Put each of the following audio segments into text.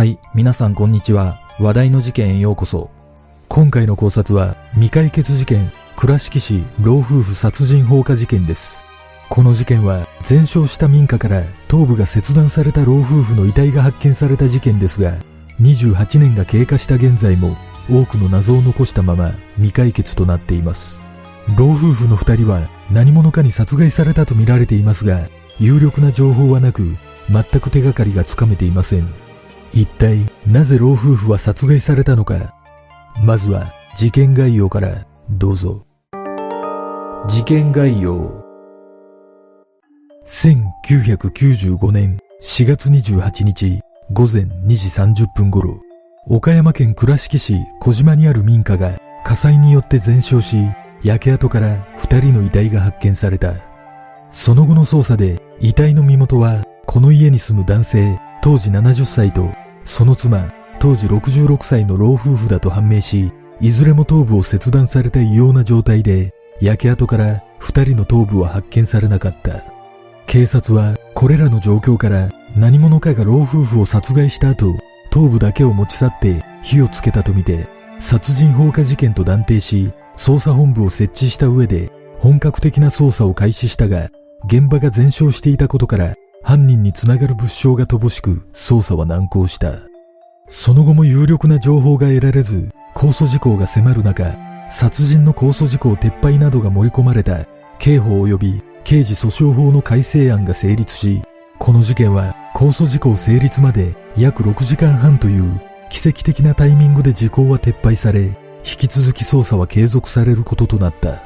はい、皆さんこんにちは。話題の事件へようこそ。今回の考察は、未解決事件、倉敷市老夫婦殺人放火事件です。この事件は、全焼した民家から頭部が切断された老夫婦の遺体が発見された事件ですが、28年が経過した現在も、多くの謎を残したまま未解決となっています。老夫婦の二人は何者かに殺害されたとみられていますが、有力な情報はなく、全く手がかりがつかめていません。一体なぜ老夫婦は殺害されたのか。まずは事件概要からどうぞ。事件概要。1995年4月28日午前2時30分頃岡山県倉敷市小島にある民家が火災によって全焼し焼け跡から二人の遺体が発見された。その後の捜査で遺体の身元はこの家に住む男性当時70歳とその妻、当時66歳の老夫婦だと判明し、いずれも頭部を切断された異様な状態で、焼け跡から二人の頭部は発見されなかった。警察はこれらの状況から何者かが老夫婦を殺害した後、頭部だけを持ち去って火をつけたとみて、殺人放火事件と断定し、捜査本部を設置した上で本格的な捜査を開始したが、現場が全焼していたことから犯人につながる物証が乏しく捜査は難航した。その後も有力な情報が得られず、控訴事項が迫る中、殺人の控訴事項撤廃などが盛り込まれた刑法及び刑事訴訟法の改正案が成立し、この事件は控訴事項成立まで約6時間半という奇跡的なタイミングで時効は撤廃され、引き続き捜査は継続されることとなった。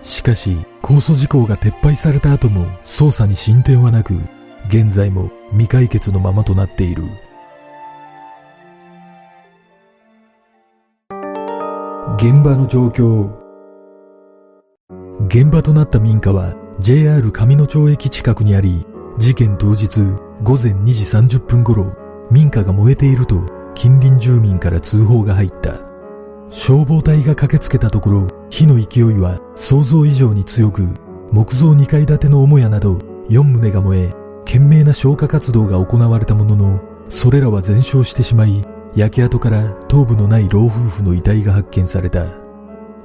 しかし、控訴事項が撤廃された後も捜査に進展はなく、現在も未解決のままとなっている。現場の状況現場となった民家は JR 上野町駅近くにあり、事件当日午前2時30分頃、民家が燃えていると近隣住民から通報が入った。消防隊が駆けつけたところ、火の勢いは想像以上に強く、木造2階建ての母屋など4棟が燃え、懸命な消火活動が行われたものの、それらは全焼してしまい、焼け跡から頭部のない老夫婦の遺体が発見された。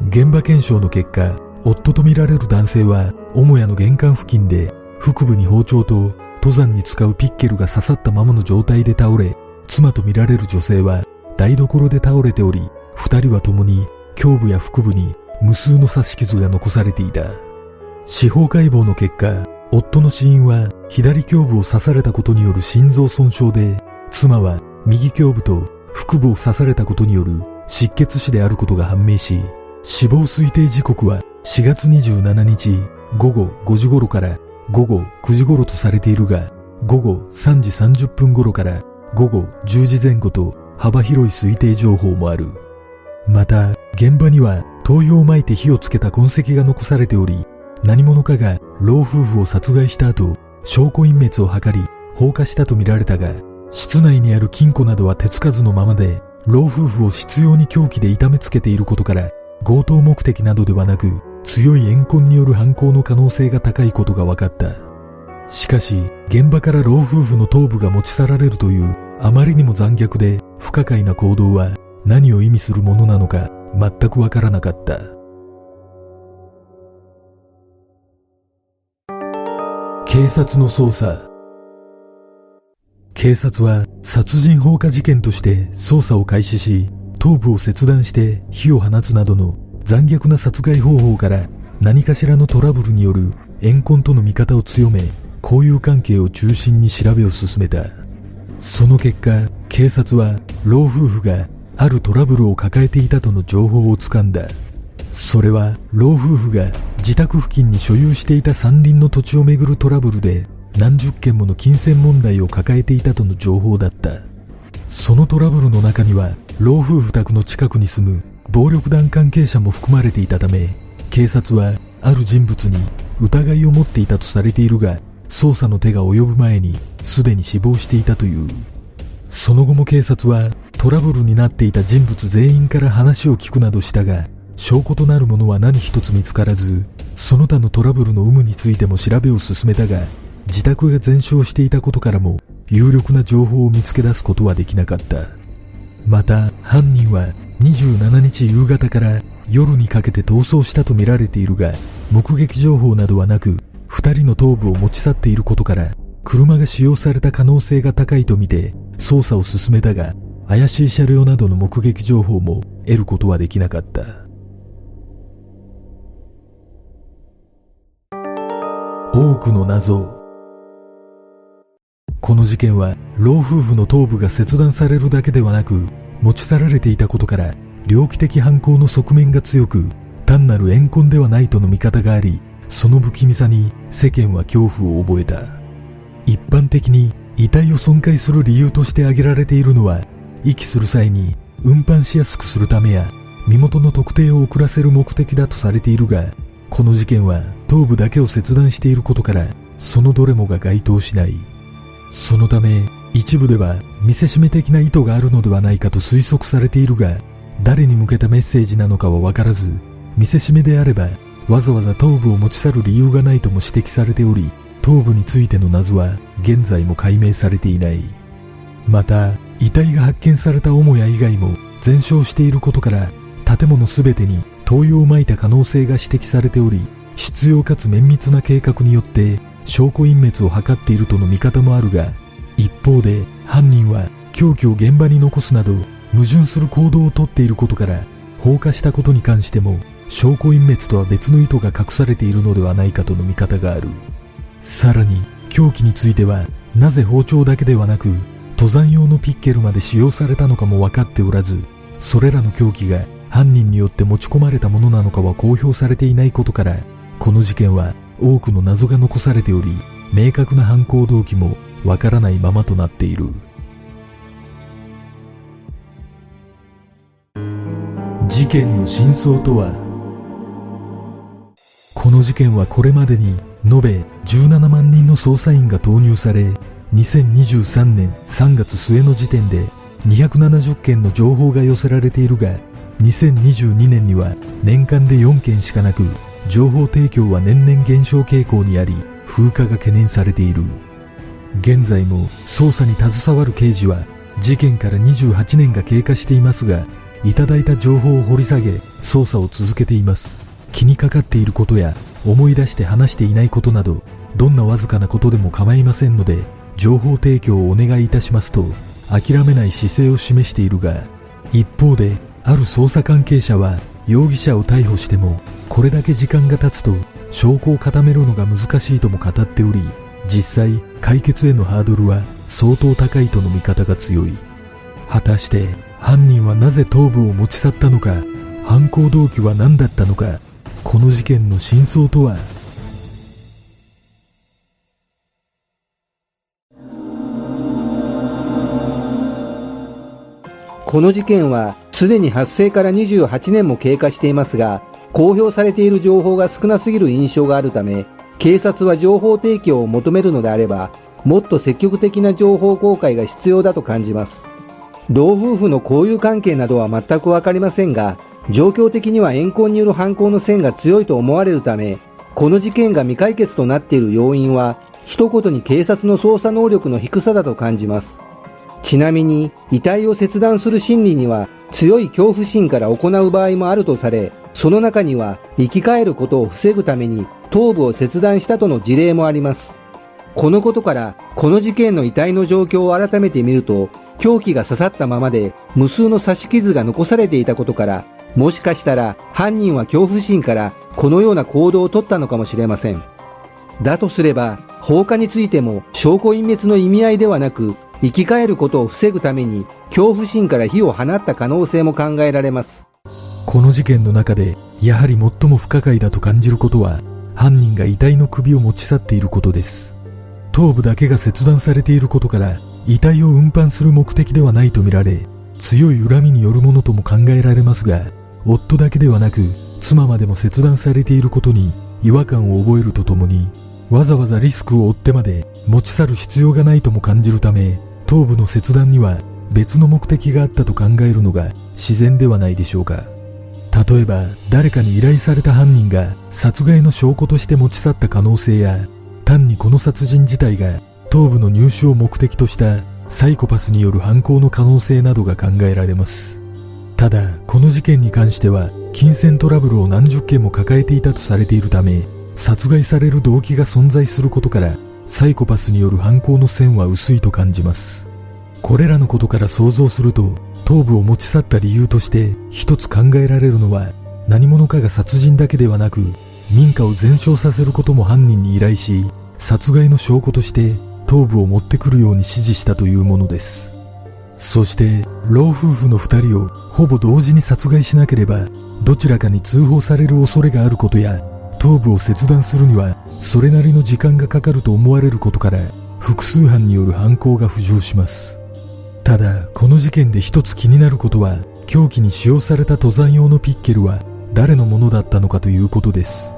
現場検証の結果、夫とみられる男性は、母屋の玄関付近で、腹部に包丁と登山に使うピッケルが刺さったままの状態で倒れ、妻とみられる女性は台所で倒れており、二人は共に胸部や腹部に無数の刺し傷が残されていた。司法解剖の結果、夫の死因は左胸部を刺されたことによる心臓損傷で、妻は右胸部と腹部を刺されたことによる失血死であることが判明し、死亡推定時刻は4月27日午後5時頃から午後9時頃とされているが、午後3時30分頃から午後10時前後と幅広い推定情報もある。また、現場には灯油を撒いて火をつけた痕跡が残されており、何者かが老夫婦を殺害した後、証拠隠滅を図り、放火したとみられたが、室内にある金庫などは手つかずのままで、老夫婦を執拗に凶器で痛めつけていることから、強盗目的などではなく、強い怨恨による犯行の可能性が高いことが分かった。しかし、現場から老夫婦の頭部が持ち去られるという、あまりにも残虐で不可解な行動は何を意味するものなのか全くわからなかった。警察の捜査警察は殺人放火事件として捜査を開始し、頭部を切断して火を放つなどの残虐な殺害方法から何かしらのトラブルによる怨恨との見方を強め、交友関係を中心に調べを進めた。その結果、警察は老夫婦があるトラブルを抱えていたとの情報をつかんだ。それは老夫婦が自宅付近に所有していた山林の土地をめぐるトラブルで何十件もの金銭問題を抱えていたとの情報だった。そのトラブルの中には老夫婦宅の近くに住む暴力団関係者も含まれていたため、警察はある人物に疑いを持っていたとされているが、捜査の手が及ぶ前にすでに死亡していたという。その後も警察はトラブルになっていた人物全員から話を聞くなどしたが、証拠となるものは何一つ見つからず、その他のトラブルの有無についても調べを進めたが、自宅が全焼していたことからも有力な情報を見つけ出すことはできなかった。また、犯人は27日夕方から夜にかけて逃走したとみられているが、目撃情報などはなく、二人の頭部を持ち去っていることから、車が使用された可能性が高いとみて捜査を進めたが、怪しい車両などの目撃情報も得ることはできなかった。多くの謎この事件は老夫婦の頭部が切断されるだけではなく持ち去られていたことから猟奇的犯行の側面が強く単なる怨恨ではないとの見方がありその不気味さに世間は恐怖を覚えた。一般的に遺体を損壊する理由として挙げられているのは遺棄する際に運搬しやすくするためや身元の特定を遅らせる目的だとされているがこの事件は頭部だけを切断していることからそのどれもが該当しない。そのため一部では見せしめ的な意図があるのではないかと推測されているが誰に向けたメッセージなのかはわからず見せしめであればわざわざ頭部を持ち去る理由がないとも指摘されており頭部についての謎は現在も解明されていない。また遺体が発見された母屋以外も全焼していることから建物全てに灯油をまいた可能性が指摘されており必要かつ綿密な計画によって証拠隠滅を図っているとの見方もあるが、一方で犯人は凶器を現場に残すなど矛盾する行動をとっていることから放火したことに関しても証拠隠滅とは別の意図が隠されているのではないかとの見方がある。さらに凶器についてはなぜ包丁だけではなく登山用のピッケルまで使用されたのかも分かっておらず、それらの凶器が犯人によって持ち込まれたものなのかは公表されていないことから、この事件は多くの謎が残されており、明確な犯行動機もわからないままとなっている。事件の真相とは？この事件はこれまでに延べ17万人の捜査員が投入され、2023年3月末の時点で270件の情報が寄せられているが、2022年には年間で4件しかなく、情報提供は年々減少傾向にあり風化が懸念されている。現在も捜査に携わる刑事は事件から28年が経過していますがいただいた情報を掘り下げ捜査を続けています。気にかかっていることや思い出して話していないことなどどんなわずかなことでも構いませんので情報提供をお願いいたしますと諦めない姿勢を示しているが一方である捜査関係者は容疑者を逮捕してもこれだけ時間が経つと証拠を固めるのが難しいとも語っており実際解決へのハードルは相当高いとの見方が強い。果たして犯人はなぜ頭部を持ち去ったのか犯行動機は何だったのかこの事件の真相とは？この事件はすでに発生から28年も経過していますが、公表されている情報が少なすぎる印象があるため、警察は情報提供を求めるのであれば、もっと積極的な情報公開が必要だと感じます。老夫婦の交友関係などは全くわかりませんが、状況的には怨恨による犯行の線が強いと思われるため、この事件が未解決となっている要因は、一言に警察の捜査能力の低さだと感じます。ちなみに、遺体を切断する心理には強い恐怖心から行う場合もあるとされ、その中には生き返ることを防ぐために頭部を切断したとの事例もあります。このことから、この事件の遺体の状況を改めて見ると、凶器が刺さったままで無数の刺し傷が残されていたことから、もしかしたら犯人は恐怖心からこのような行動をとったのかもしれません。だとすれば、放火についても証拠隠滅の意味合いではなく、生き返ることを防ぐために恐怖心から火を放った可能性も考えられます。この事件の中で、やはり最も不可解だと感じることは、犯人が遺体の首を持ち去っていることです。頭部だけが切断されていることから、遺体を運搬する目的ではないとみられ、強い恨みによるものとも考えられますが、夫だけではなく、妻までも切断されていることに違和感を覚えるとともに、わざわざリスクを負ってまで持ち去る必要がないとも感じるため、頭部の切断には別の目的があったと考えるのが自然ではないでしょうか。例えば、誰かに依頼された犯人が殺害の証拠として持ち去った可能性や、単にこの殺人自体が頭部の入手を目的としたサイコパスによる犯行の可能性などが考えられます。ただ、この事件に関しては、金銭トラブルを何十件も抱えていたとされているため、殺害される動機が存在することから、サイコパスによる犯行の線は薄いと感じます。これらのことから想像すると、頭部を持ち去った理由として一つ考えられるのは、何者かが殺人だけではなく、民家を全焼させることも犯人に依頼し、殺害の証拠として頭部を持ってくるように指示したというものです。そして、老夫婦の二人をほぼ同時に殺害しなければ、どちらかに通報される恐れがあることや、頭部を切断するには、それなりの時間がかかると思われることから、複数犯による犯行が浮上します。ただ、この事件で一つ気になることは、凶器に使用された登山用のピッケルは誰のものだったのかということです。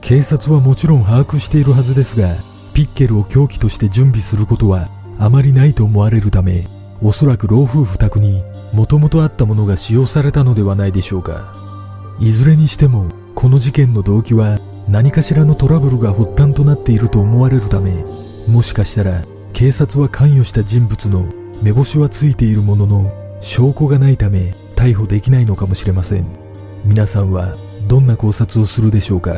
警察はもちろん把握しているはずですが、ピッケルを凶器として準備することはあまりないと思われるため、おそらく老夫婦宅にもともとあったものが使用されたのではないでしょうか。いずれにしても、この事件の動機は何かしらのトラブルが発端となっていると思われるため、もしかしたら警察は関与した人物の目星はついているものの証拠がないため逮捕できないのかもしれません。皆さんはどんな考察をするでしょうか？